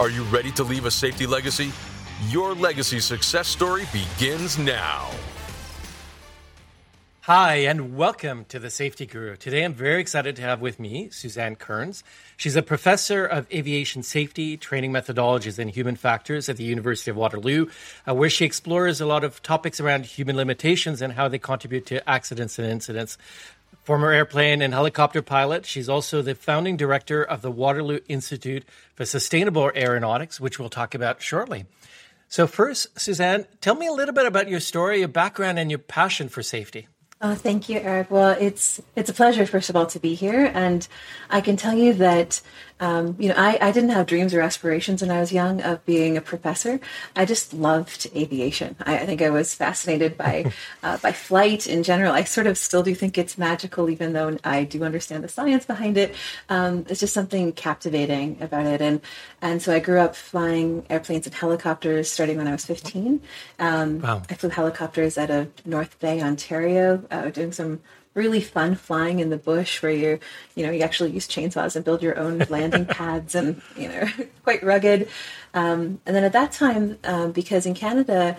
Are you ready to leave a safety legacy? Your legacy success story begins now. Hi, and welcome to the Safety Guru. Today I'm very excited to have with me Suzanne Kearns. She's a professor of aviation safety, training methodologies, and human factors at the University of Waterloo, uh, where she explores a lot of topics around human limitations and how they contribute to accidents and incidents. Former airplane and helicopter pilot, she's also the founding director of the Waterloo Institute for Sustainable Aeronautics, which we'll talk about shortly. So, first, Suzanne, tell me a little bit about your story, your background, and your passion for safety. Oh, thank you, Eric. Well, it's it's a pleasure, first of all, to be here, and I can tell you that um, you know I, I didn't have dreams or aspirations when I was young of being a professor. I just loved aviation. I, I think I was fascinated by uh, by flight in general. I sort of still do think it's magical, even though I do understand the science behind it. Um, it's just something captivating about it, and and so I grew up flying airplanes and helicopters starting when I was 15. Um, wow. I flew helicopters out of North Bay, Ontario uh, doing some really fun flying in the bush where you you know you actually use chainsaws and build your own landing pads and you know quite rugged. Um, and then at that time um, because in canada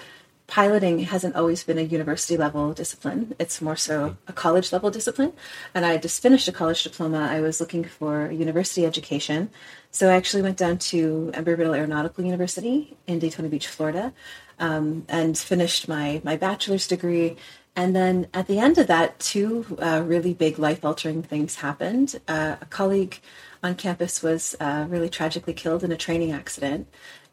piloting hasn't always been a university level discipline it's more so a college level discipline. And i had just finished a college diploma. I was looking for a university education. So i actually went down to embry-riddle aeronautical university in daytona beach florida um, and finished my my bachelor's degree and then at the end of that, two uh, really big life altering things happened. Uh, a colleague on campus was uh, really tragically killed in a training accident.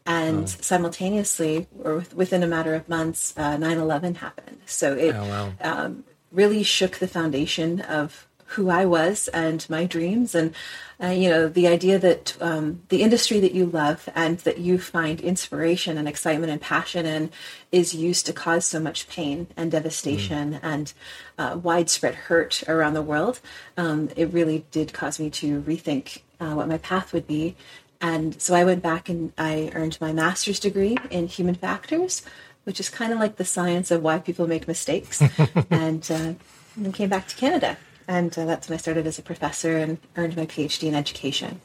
And oh. simultaneously, or within a matter of months, uh, 9 11 happened. So it oh, wow. um, really shook the foundation of who I was and my dreams, and uh, you know the idea that um, the industry that you love and that you find inspiration and excitement and passion in is used to cause so much pain and devastation mm. and uh, widespread hurt around the world. Um, it really did cause me to rethink uh, what my path would be, and so I went back and I earned my master's degree in human factors, which is kind of like the science of why people make mistakes, and, uh, and then came back to Canada and uh, that's when I started as a professor and earned my PhD in education.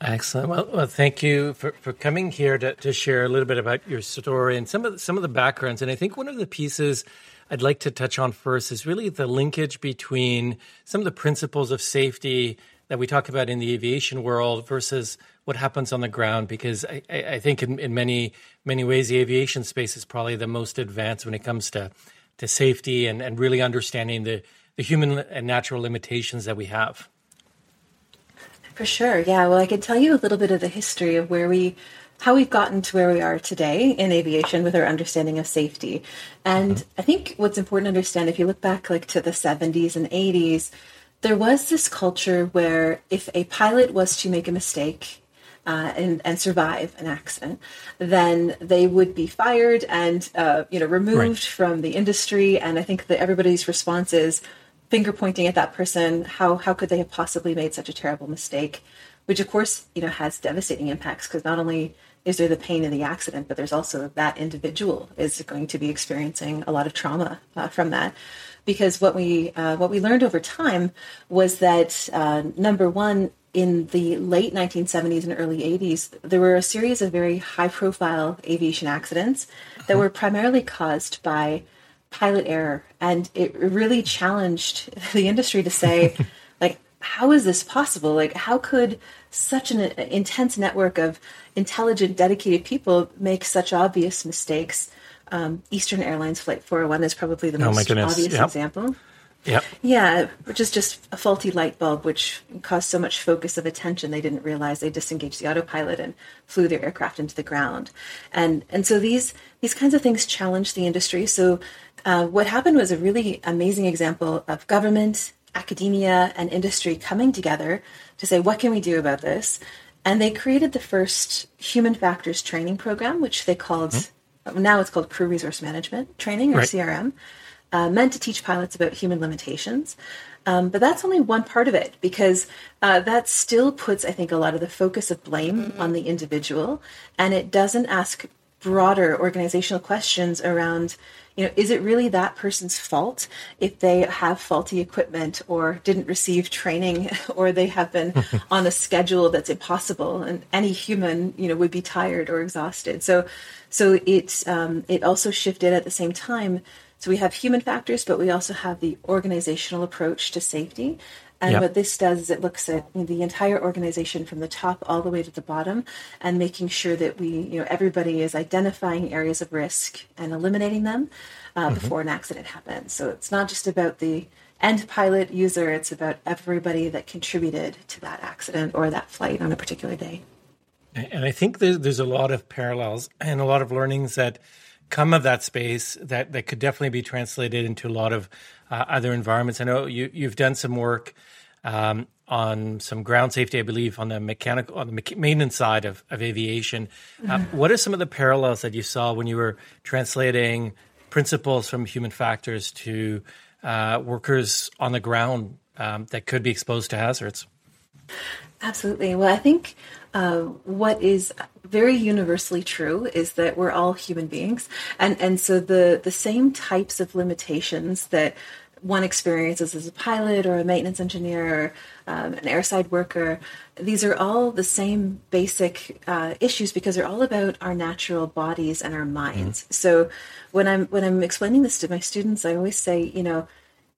Excellent. Well, well thank you for, for coming here to, to share a little bit about your story and some of the, some of the backgrounds. And I think one of the pieces I'd like to touch on first is really the linkage between some of the principles of safety that we talk about in the aviation world versus what happens on the ground. Because I, I think in, in many many ways the aviation space is probably the most advanced when it comes to to safety and, and really understanding the the human and natural limitations that we have. For sure. Yeah. Well, I could tell you a little bit of the history of where we how we've gotten to where we are today in aviation with our understanding of safety. And mm-hmm. I think what's important to understand if you look back like to the 70s and 80s, there was this culture where if a pilot was to make a mistake uh, and, and survive an accident, then they would be fired and uh, you know removed right. from the industry. And I think that everybody's response is, finger pointing at that person how how could they have possibly made such a terrible mistake? Which of course you know has devastating impacts because not only is there the pain in the accident but there's also that individual is going to be experiencing a lot of trauma uh, from that. Because what we uh, what we learned over time was that uh, number one in the late 1970s and early 80s there were a series of very high profile aviation accidents that were primarily caused by pilot error and it really challenged the industry to say like how is this possible? Like how could such an intense network of intelligent dedicated people make such obvious mistakes? Um, eastern airlines flight 401 is probably the oh most obvious yep. example Yep. Yeah, which is just a faulty light bulb, which caused so much focus of attention they didn't realize they disengaged the autopilot and flew their aircraft into the ground, and and so these these kinds of things challenge the industry. So uh, what happened was a really amazing example of government, academia, and industry coming together to say, what can we do about this? and they created the first human factors training program, which they called mm-hmm. now it's called Crew Resource Management Training or right. CRM, uh, meant to teach pilots about human limitations. Um, but that's only one part of it because uh, that still puts, I think, a lot of the focus of blame mm-hmm. on the individual, and it doesn't ask broader organizational questions around you know is it really that person's fault if they have faulty equipment or didn't receive training or they have been on a schedule that's impossible and any human you know would be tired or exhausted so so it um, it also shifted at the same time so we have human factors but we also have the organizational approach to safety and yep. what this does is it looks at the entire organization from the top all the way to the bottom and making sure that we, you know, everybody is identifying areas of risk and eliminating them uh, mm-hmm. before an accident happens. So it's not just about the end pilot user, it's about everybody that contributed to that accident or that flight on a particular day. And I think there's, there's a lot of parallels and a lot of learnings that come of that space that, that could definitely be translated into a lot of uh, other environments. I know you, you've done some work um, on some ground safety, I believe, on the mechanical, on the maintenance side of, of aviation. Uh, mm-hmm. what are some of the parallels that you saw when you were translating principles from human factors to uh, workers on the ground um, that could be exposed to hazards? Absolutely. Well, I think uh, what is very universally true is that we're all human beings, and and so the the same types of limitations that one experiences as a pilot or a maintenance engineer or um, an airside worker. These are all the same basic uh, issues because they're all about our natural bodies and our minds. Mm-hmm. So when I'm when I'm explaining this to my students, I always say, you know,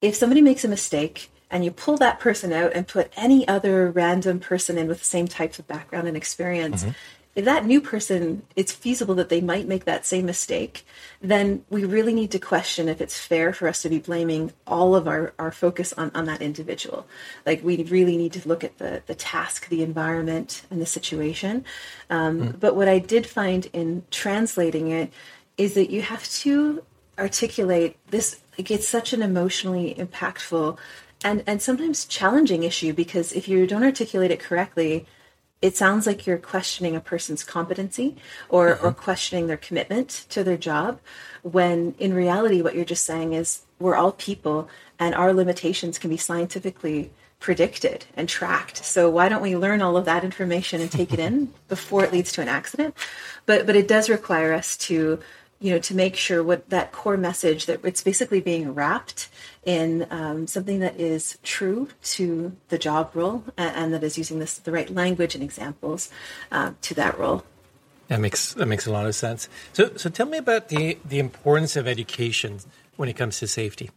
if somebody makes a mistake and you pull that person out and put any other random person in with the same types of background and experience, mm-hmm. if that new person it's feasible that they might make that same mistake then we really need to question if it's fair for us to be blaming all of our, our focus on, on that individual. Like we really need to look at the, the task the environment and the situation. Um, mm. but what i did find in translating it is that you have to articulate this like it's such an emotionally impactful and and sometimes challenging issue because if you don't articulate it correctly it sounds like you're questioning a person's competency or, mm-hmm. or questioning their commitment to their job when in reality what you're just saying is we're all people and our limitations can be scientifically predicted and tracked so why don't we learn all of that information and take it in before it leads to an accident but but it does require us to you know to make sure what that core message that it's basically being wrapped in um, something that is true to the job role and, and that is using this the right language and examples uh, to that role. That makes that makes a lot of sense. So so tell me about the the importance of education when it comes to safety.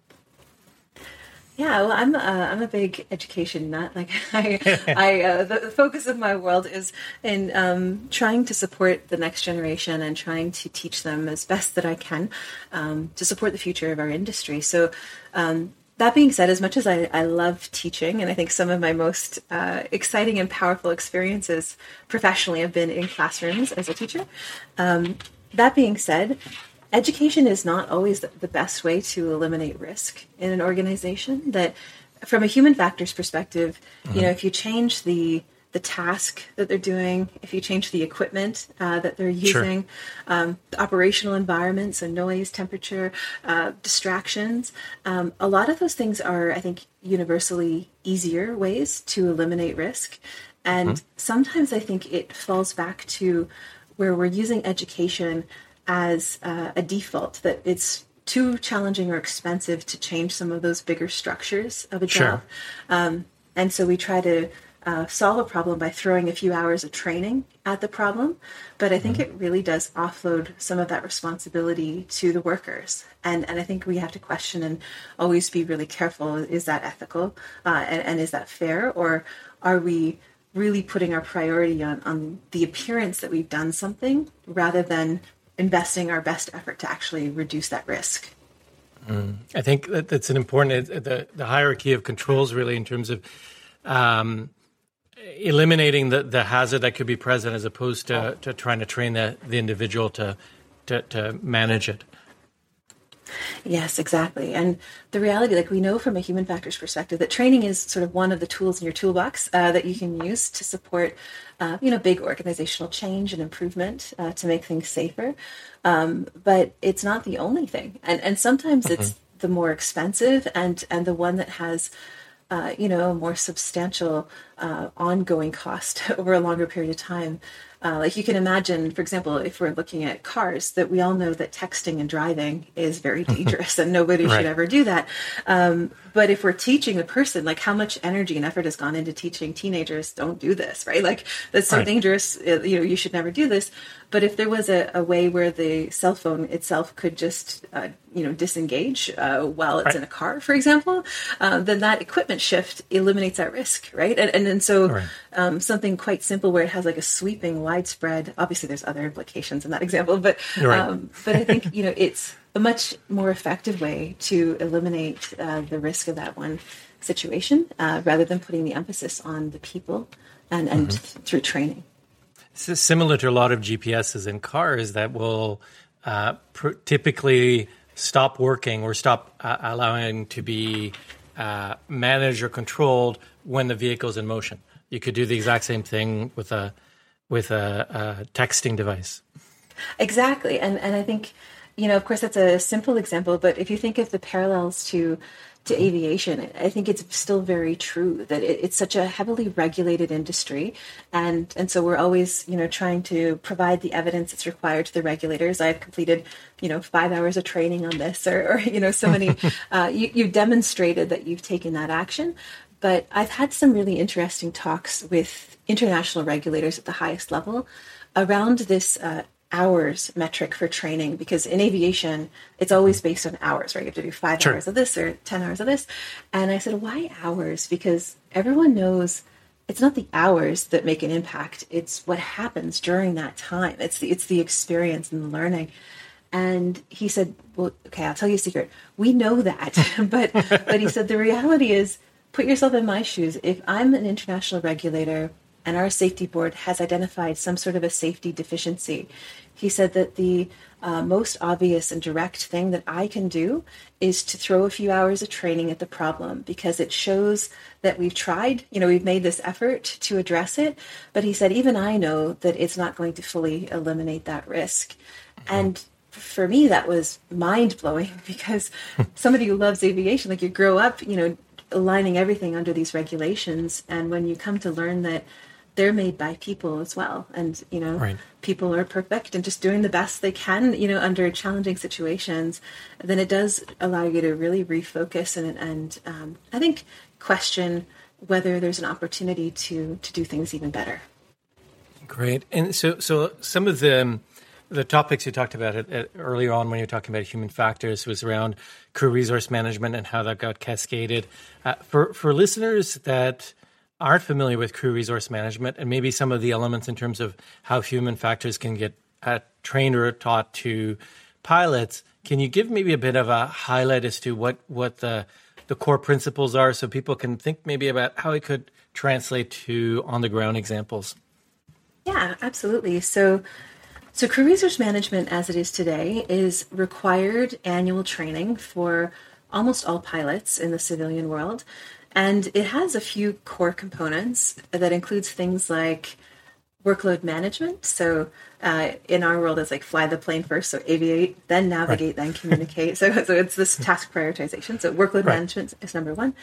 Yeah, well, I'm a, I'm a big education nut. Like I, I uh, the, the, focus of my world is in um, trying to support the next generation and trying to teach them as best that I can um, to support the future of our industry. So. Um, that being said, as much as I, I, love teaching, and I think some of my most uh, exciting and powerful experiences professionally have been in classrooms as a teacher. Um, that being said, education is not always the best way to eliminate risk in an organization that from a human factors perspective mm-hmm. you know if you change the the task that they're doing if you change the equipment uh, that they're using sure. um, the operational environments and noise temperature uh, distractions um, a lot of those things are i think universally easier ways to eliminate risk and mm-hmm. sometimes i think it falls back to where we're using education as uh, a default that it's too challenging or expensive to change some of those bigger structures of a job. Sure. Um, and so we try to uh, solve a problem by throwing a few hours of training at the problem. But I think mm-hmm. it really does offload some of that responsibility to the workers. And, and I think we have to question and always be really careful is that ethical uh, and, and is that fair? Or are we really putting our priority on, on the appearance that we've done something rather than investing our best effort to actually reduce that risk. Mm. I think that that's an important the the hierarchy of controls really in terms of um, eliminating the, the hazard that could be present as opposed to, to trying to train the, the individual to, to, to manage it. Yes, exactly. And the reality, like we know from a human factors perspective, that training is sort of one of the tools in your toolbox uh, that you can use to support, uh, you know, big organizational change and improvement uh, to make things safer. Um, but it's not the only thing, and and sometimes mm-hmm. it's the more expensive and and the one that has uh, you know, a more substantial uh, ongoing cost over a longer period of time. Uh, like you can imagine, for example, if we're looking at cars, that we all know that texting and driving is very dangerous and nobody right. should ever do that. Um, but if we're teaching a person, like how much energy and effort has gone into teaching teenagers, don't do this, right? Like that's so right. dangerous. Uh, you know, you should never do this. But if there was a, a way where the cell phone itself could just, uh, you know, disengage uh, while it's right. in a car, for example, uh, then that equipment shift eliminates that risk, right? And and, and so right. um, something quite simple where it has like a sweeping, widespread. Obviously, there's other implications in that example, but right. um, but I think you know it's a much more effective way to eliminate uh, the risk of that one situation uh, rather than putting the emphasis on the people and and mm-hmm. th- through training similar to a lot of GPSs in cars that will uh, pr- typically stop working or stop uh, allowing to be uh, managed or controlled when the vehicle is in motion. You could do the exact same thing with a with a, a texting device. Exactly, and and I think you know, of course, that's a simple example, but if you think of the parallels to to aviation, I think it's still very true that it, it's such a heavily regulated industry, and and so we're always you know trying to provide the evidence that's required to the regulators. I've completed you know five hours of training on this, or, or you know so many. uh, you, you've demonstrated that you've taken that action, but I've had some really interesting talks with international regulators at the highest level around this uh, hours metric for training because in aviation it's always based on hours right? You have to do five sure. hours of this or 10 hours of this. And i said why hours? Because everyone knows it's not the hours that make an impact. It's what happens during that time. It's the it's the experience and the learning. And he said well okay i'll tell you a secret. We know that. But but he said the reality is put yourself in my shoes. If i'm an international regulator and our safety board has identified some sort of a safety deficiency. He said that the uh, most obvious and direct thing that I can do is to throw a few hours of training at the problem because it shows that we've tried, you know, we've made this effort to address it. But he said, even I know that it's not going to fully eliminate that risk. Mm-hmm. And for me, that was mind blowing because somebody who loves aviation, like you grow up, you know, aligning everything under these regulations. And when you come to learn that they're made by people as well and you know right. people are perfect and just doing the best they can you know under challenging situations then it does allow you to really refocus and and um, i think question whether there's an opportunity to to do things even better great and so so some of the um, the topics you talked about it, it, earlier on when you were talking about human factors was around crew resource management and how that got cascaded. Uh, for for listeners that aren't familiar with crew resource management and maybe some of the elements in terms of how human factors can get uh, trained or taught to pilots, can you give maybe a bit of a highlight as to what, what the, the core principles are so people can think maybe about how it could translate to on the ground examples? Yeah, absolutely. So, so crew resource management as it is today is required annual training for almost all pilots in the civilian world. And it has a few core components that includes things like workload management. So uh, in our world, it's like fly the plane first, so aviate, then navigate, right. then communicate. so, so it's this task prioritization. So workload right. management is number one.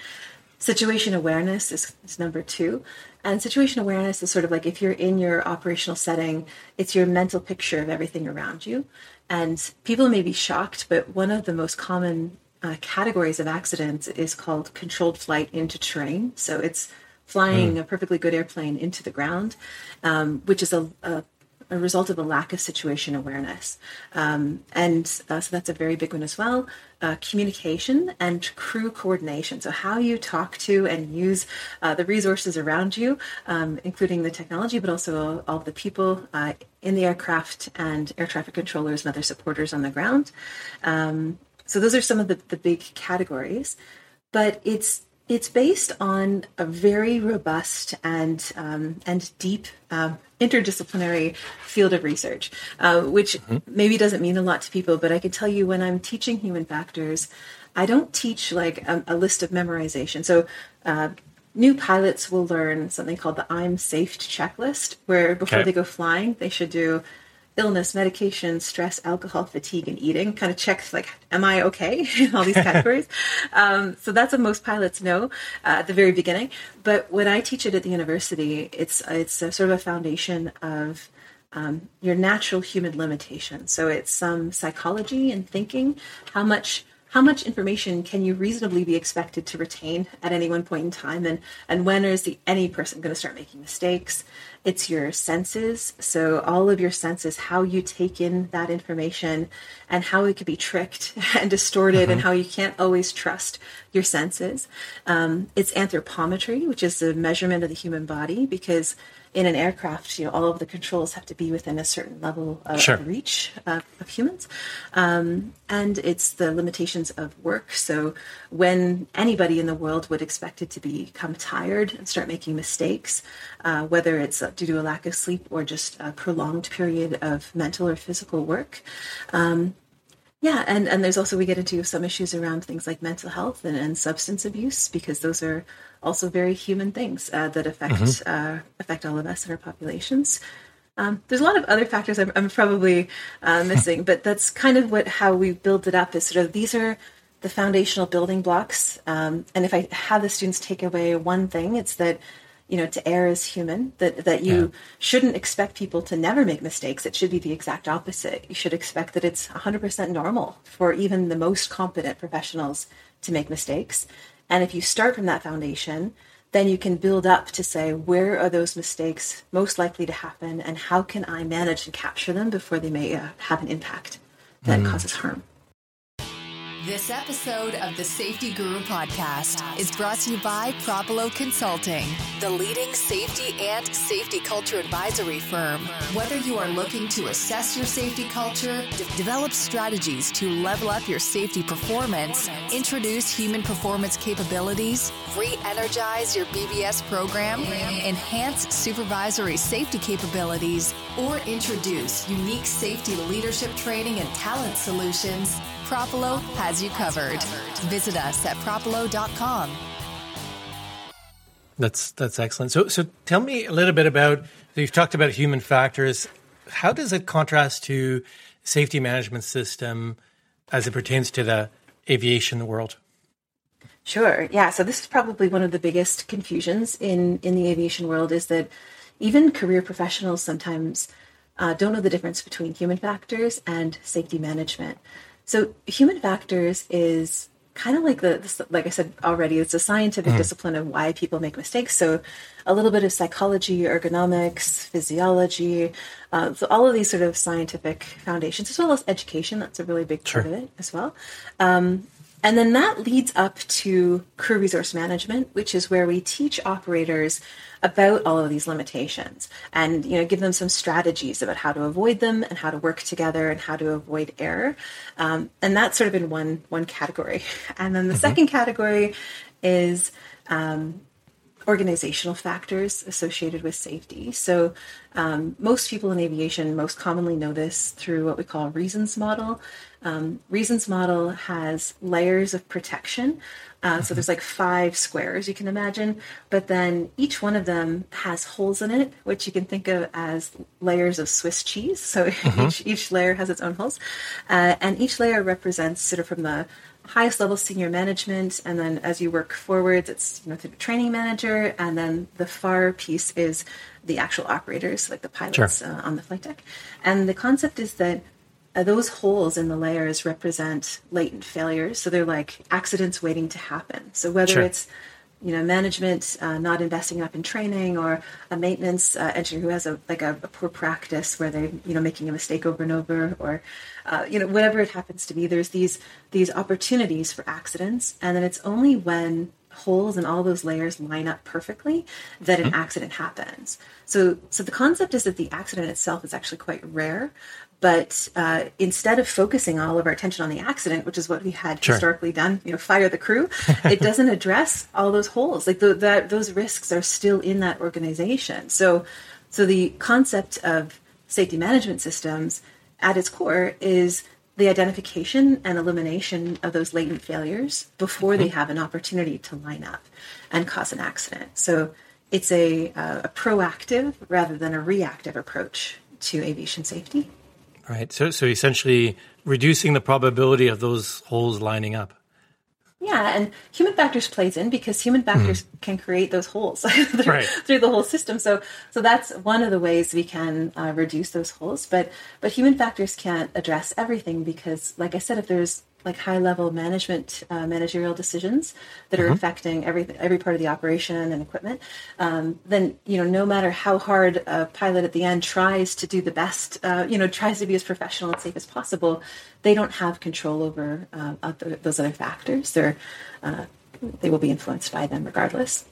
Situation awareness is, is number two. And situation awareness is sort of like if you're in your operational setting, it's your mental picture of everything around you. And people may be shocked, but one of the most common uh, categories of accidents is called controlled flight into terrain. So it's flying mm. a perfectly good airplane into the ground, um, which is a, a, a, result of a lack of situation awareness. Um, and uh, so that's a very big one as well. Uh, communication and crew coordination. So, how you talk to and use uh, the resources around you, um, including the technology, but also all, all the people uh, in the aircraft and air traffic controllers and other supporters on the ground. So those are some of the, the big categories. But it's It's based on a very robust and um, and deep um, interdisciplinary field of research, uh, which mm-hmm. maybe doesn't mean a lot to people, but I can tell you when I'm teaching human factors, I don't teach like a, a list of memorization. So. Uh, new pilots will learn something called the IMSAFE checklist, where before okay. they go flying, they should do illness, medication, stress, alcohol, fatigue, and eating. Kind of checks like, am I okay in all these categories? um, so that's what most pilots know uh, at the very beginning. But when I teach it at the university, it's it's a, sort of a foundation of um, your natural human limitations. So it's some psychology and thinking, how much how much information can you reasonably be expected to retain at any one point in time and and when is the any person going to start making mistakes it's your senses so all of your senses how you take in that information and how it could be tricked and distorted mm-hmm. and how you can't always trust your senses um, it's anthropometry which is the measurement of the human body because in an aircraft, you know, all of the controls have to be within a certain level of sure. reach uh, of humans. Um, and it's the limitations of work. So when anybody in the world would expect it to become tired and start making mistakes, uh, whether it's due to a lack of sleep or just a prolonged period of mental or physical work, um, yeah, and, and there's also we get into some issues around things like mental health and, and substance abuse because those are also very human things uh, that affect mm-hmm. uh, affect all of us in our populations. Um, there's a lot of other factors I'm, I'm probably uh, missing, but that's kind of what how we build it up. Is sort of these are the foundational building blocks. Um, and if I have the students take away one thing, it's that you know to err is human that that you yeah. shouldn't expect people to never make mistakes it should be the exact opposite you should expect that it's 100% normal for even the most competent professionals to make mistakes and if you start from that foundation then you can build up to say where are those mistakes most likely to happen and how can i manage and capture them before they may uh, have an impact that mm. causes harm this episode of the Safety Guru podcast is brought to you by Propulo Consulting, the leading safety and safety culture advisory firm. Whether you are looking to assess your safety culture, develop strategies to level up your safety performance, introduce human performance capabilities, re energize your BBS program, enhance supervisory safety capabilities, or introduce unique safety leadership training and talent solutions, Propulo has you covered. Visit us at propulo.com. That's that's excellent. So so tell me a little bit about you've talked about human factors. How does it contrast to safety management system as it pertains to the aviation world? Sure. Yeah. So this is probably one of the biggest confusions in in the aviation world is that even career professionals sometimes uh, don't know the difference between human factors and safety management. So human factors is kind of like the, like I said already, it's a scientific mm. discipline of why people make mistakes. So a little bit of psychology, ergonomics, physiology, uh, so all of these sort of scientific foundations, as well as education. That's a really big sure. part of it as well. Um, and then that leads up to crew resource management, which is where we teach operators about all of these limitations and you know give them some strategies about how to avoid them and how to work together and how to avoid error. Um, and that's sort of in one one category. And then the mm-hmm. second category is um, organizational factors associated with safety. So, um, most people in aviation most commonly know this through what we call Reason's model. Um, Reason's model has layers of protection. Uh, so there's like five squares you can imagine, but then each one of them has holes in it, which you can think of as layers of Swiss cheese. So mm-hmm. each each layer has its own holes, uh, and each layer represents sort of from the highest level senior management, and then as you work forwards, it's you know through the training manager, and then the far piece is the actual operators, like the pilots sure. uh, on the flight deck. And the concept is that uh, those holes in the layers represent latent failures, so they're like accidents waiting to happen. So whether sure. it's you know management uh, not investing up in training or a maintenance uh, engineer who has a like a, a, poor practice where they you know making a mistake over and over or uh, you know whatever it happens to be there's these these opportunities for accidents and then it's only when holes and all those layers line up perfectly that an mm-hmm. accident happens. So, so the concept is that the accident itself is actually quite rare, but uh, instead of focusing all of our attention on the accident, which is what we had sure. historically done, you know, fire the crew, it doesn't address all those holes. Like the, that, those risks are still in that organization. So, so the concept of safety management systems at its core is the identification and elimination of those latent failures before mm-hmm. they have an opportunity to line up and cause an accident. So it's a, uh, a proactive rather than a reactive approach to aviation safety. Right. So, so essentially reducing the probability of those holes lining up. Yeah, and human factors plays in because human factors mm. can create those holes through, right. through, the whole system. So, so that's one of the ways we can uh, reduce those holes. But, but human factors can't address everything because, like I said, if there's like high level management uh, managerial decisions that are uh-huh. affecting every every part of the operation and equipment um, then you know no matter how hard a pilot at the end tries to do the best uh, you know tries to be as professional and safe as possible they don't have control over uh, other, those other factors. They're uh, they will be influenced by them regardless.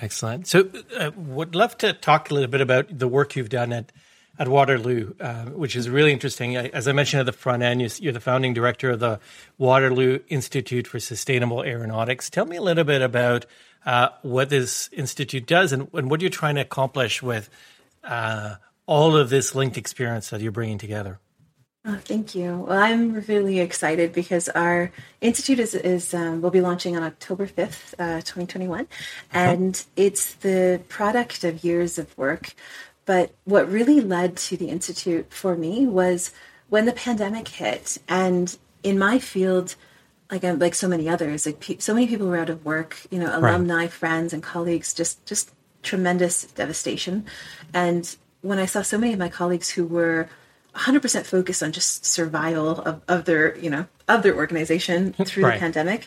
Excellent. So uh, would love to talk a little bit about the work you've done at at Waterloo, uh, which is really interesting. As I mentioned at the front end, you're the founding director of the Waterloo Institute for Sustainable Aeronautics. Tell me a little bit about uh, what this institute does and, and, what you're trying to accomplish with uh, all of this linked experience that you're bringing together. Oh, thank you. Well, I'm really excited because our institute is, is um, will be launching on October 5th, uh, 2021, uh-huh. and it's the product of years of work but what really led to the Institute for me was when the pandemic hit. And in my field, like like so many others, like pe- so many people were out of work. You know, alumni, right. friends, and colleagues. Just just tremendous devastation. And when I saw so many of my colleagues who were 100% focused on just survival of, of their you know of their organization through right. the pandemic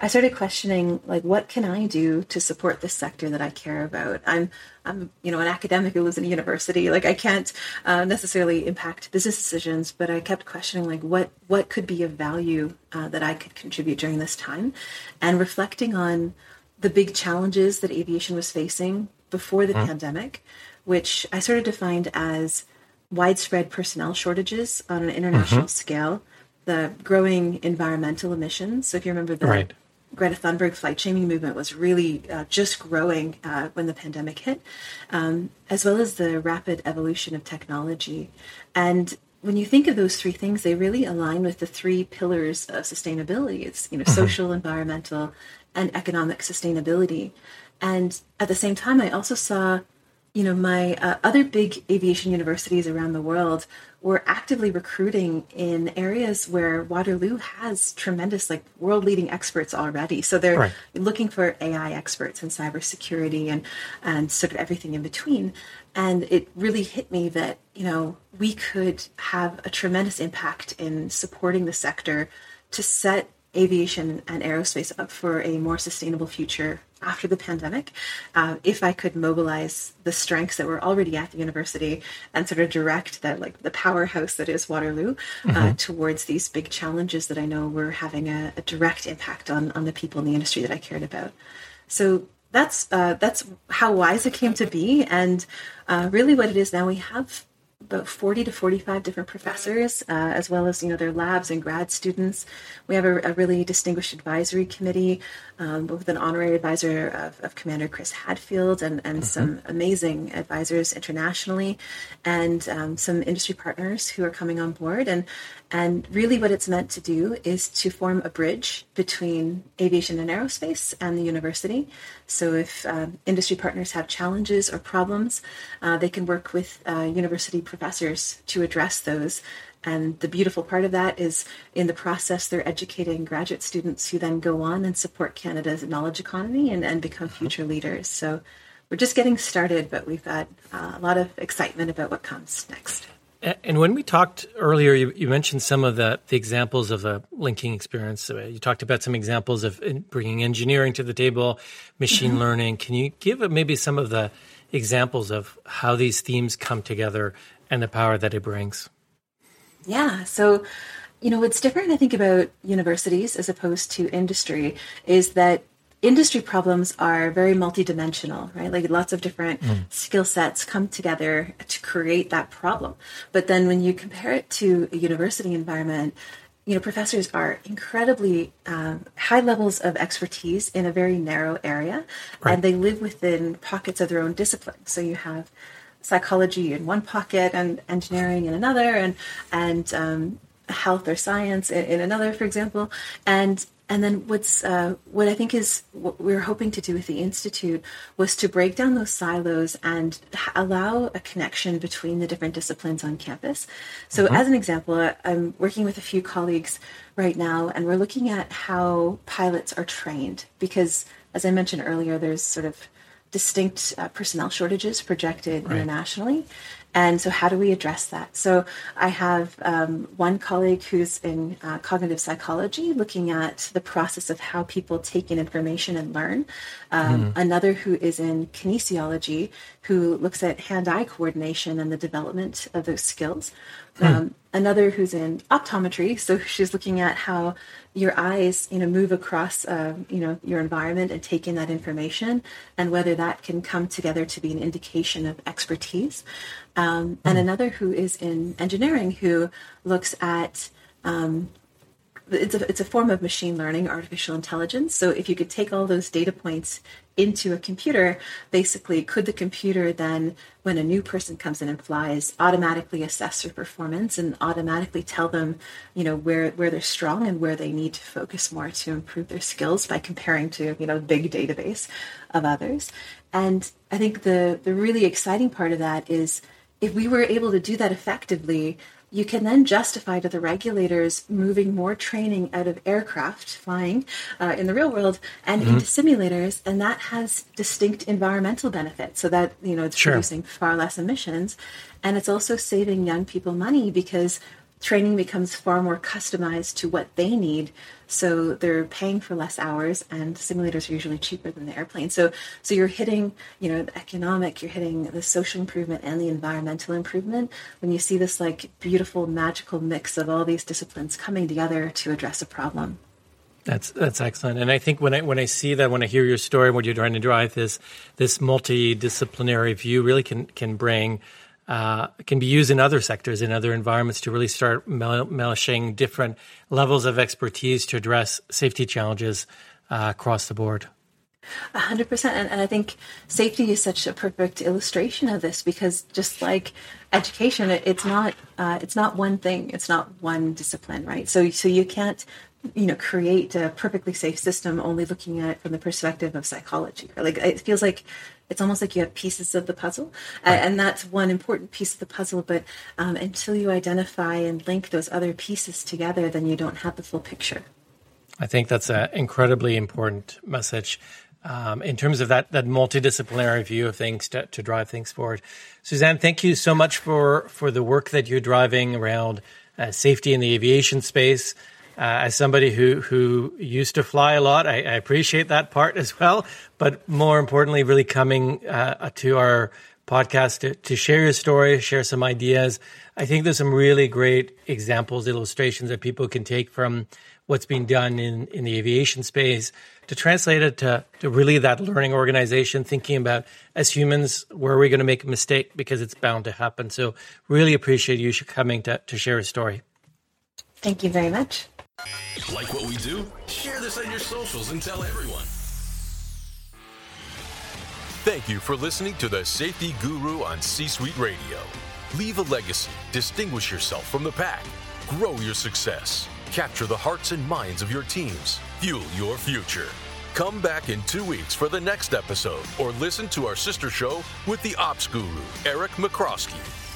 I started questioning like what can I do to support this sector that I care about. I'm I'm you know an academic who lives in a university. Like I can't uh, necessarily impact business decisions, but I kept questioning like what what could be of value uh, that I could contribute during this time, and reflecting on the big challenges that aviation was facing before the mm-hmm. pandemic, which I sort of defined as widespread personnel shortages on an international mm-hmm. scale, the growing environmental emissions. So if you remember the right. Greta Thunberg flight shaming movement was really uh, just growing uh, when the pandemic hit, um, as well as the rapid evolution of technology. And when you think of those three things, they really align with the three pillars of sustainability. It's you know mm-hmm. social, environmental, and economic sustainability. And at the same time, I also saw you know, my uh, other big aviation universities around the world were actively recruiting in areas where Waterloo has tremendous, like, world leading experts already. So they're right. looking for AI experts in cybersecurity and, and sort of everything in between. And it really hit me that, you know, we could have a tremendous impact in supporting the sector to set aviation and aerospace up for a more sustainable future after the pandemic. Uh, if I could mobilize the strengths that were already at the university and sort of direct that, like the powerhouse that is Waterloo, uh, mm-hmm. uh, towards these big challenges that I know were having a, a, direct impact on on the people in the industry that I cared about. So that's uh, that's how WISA it came to be, and uh, really what it is now. We have about 40 to 45 different professors, uh, as well as you know their labs and grad students. We have a, a really distinguished advisory committee um, with an honorary advisor of, of, Commander Chris Hadfield and, and mm-hmm. some amazing advisors internationally, and um, some industry partners who are coming on board. And and really, what it's meant to do is to form a bridge between aviation and aerospace and the university. So, if um, industry partners have challenges or problems, uh, they can work with uh, university professors to address those. And the beautiful part of that is in the process, they're educating graduate students who then go on and support Canada's knowledge economy and, and become mm-hmm. future leaders. So, we're just getting started, but we've got uh, a lot of excitement about what comes next. And when we talked earlier, you, you, mentioned some of the, the examples of a linking experience. You talked about some examples of bringing engineering to the table, machine mm-hmm. learning. Can you give maybe some of the examples of how these themes come together and the power that it brings? Yeah. So, you know, what's different, I think, about universities as opposed to industry is that industry problems are very multidimensional, right? Like lots of different mm. skill sets come together to create that problem. But then when you compare it to a university environment, you know, professors are incredibly um, high levels of expertise in a very narrow area, right. and they live within pockets of their own discipline. So you have psychology in one pocket, and engineering in another, and and um, health or science in, in another, for example, and and then what's uh, what I think is what we are hoping to do with the institute was to break down those silos and allow a connection between the different disciplines on campus. So, mm-hmm. as an example, I'm working with a few colleagues right now, and we're looking at how pilots are trained because, as I mentioned earlier, there's sort of distinct uh, personnel shortages projected right. internationally. And so, how do we address that? So, I have um, one colleague who's in uh, cognitive psychology, looking at the process of how people take in information and learn. Um, mm. Another who is in kinesiology, who looks at hand eye coordination and the development of those skills. Hmm. Um, another who's in optometry, so she's looking at how your eyes, you know, move across, uh, you know, your environment and take in that information, and whether that can come together to be an indication of expertise. Um, mm. And hmm. another who is in engineering, who looks at um, it's a, it's a form of machine learning, artificial intelligence. So if you could take all those data points into a computer, basically, could the computer then, when a new person comes in and flies, automatically assess their performance and automatically tell them, you know, where where they're strong and where they need to focus more to improve their skills by comparing to, you know, big database of others. And I think the the really exciting part of that is if we were able to do that effectively, you can then justify to the regulators moving more training out of aircraft flying uh, in the real world and mm-hmm. into simulators and that has distinct environmental benefits so that you know it's sure. producing far less emissions and it's also saving young people money because training becomes far more customized to what they need. So they're paying for less hours and simulators are usually cheaper than the airplane. So so you're hitting you know the economic you're hitting the social improvement and the environmental improvement. When you see this like beautiful magical mix of all these disciplines coming together to address a problem. That's that's excellent, and I think when I when I see that, when I hear your story, what you're trying to drive, this this multidisciplinary view really can can bring uh, can be used in other sectors, in other environments, to really start melishing different levels of expertise to address safety challenges uh, across the board. A hundred percent, and I think safety is such a perfect illustration of this because just like education, it's not uh, it's not one thing, it's not one discipline, right? So so you can't you know create a perfectly safe system only looking at it from the perspective of psychology. Like it feels like it's almost like you have pieces of the puzzle, right. uh, and that's one important piece of the puzzle. But um, until you identify and link those other pieces together, then you don't have the full picture. I think that's an incredibly important message um, in terms of that that multidisciplinary view of things to, to, drive things forward. Suzanne, thank you so much for for the work that you're driving around uh, safety in the aviation space. Uh, as somebody who who used to fly a lot, I, I, appreciate that part as well. But more importantly, really coming uh, to our podcast to, to, share your story, share some ideas. I think there's some really great examples, illustrations that people can take from what's being done in, in the aviation space to translate it to, to really that learning organization, thinking about as humans, where are we going to make a mistake because it's bound to happen. So really appreciate you coming to, to share a story. Thank you very much. Like what we do? Share this on your socials and tell everyone. Thank you for listening to the Safety Guru on C Suite Radio. Leave a legacy, distinguish yourself from the pack, grow your success, capture the hearts and minds of your teams, fuel your future. Come back in two weeks for the next episode or listen to our sister show with the Ops Guru, Eric Michrowski.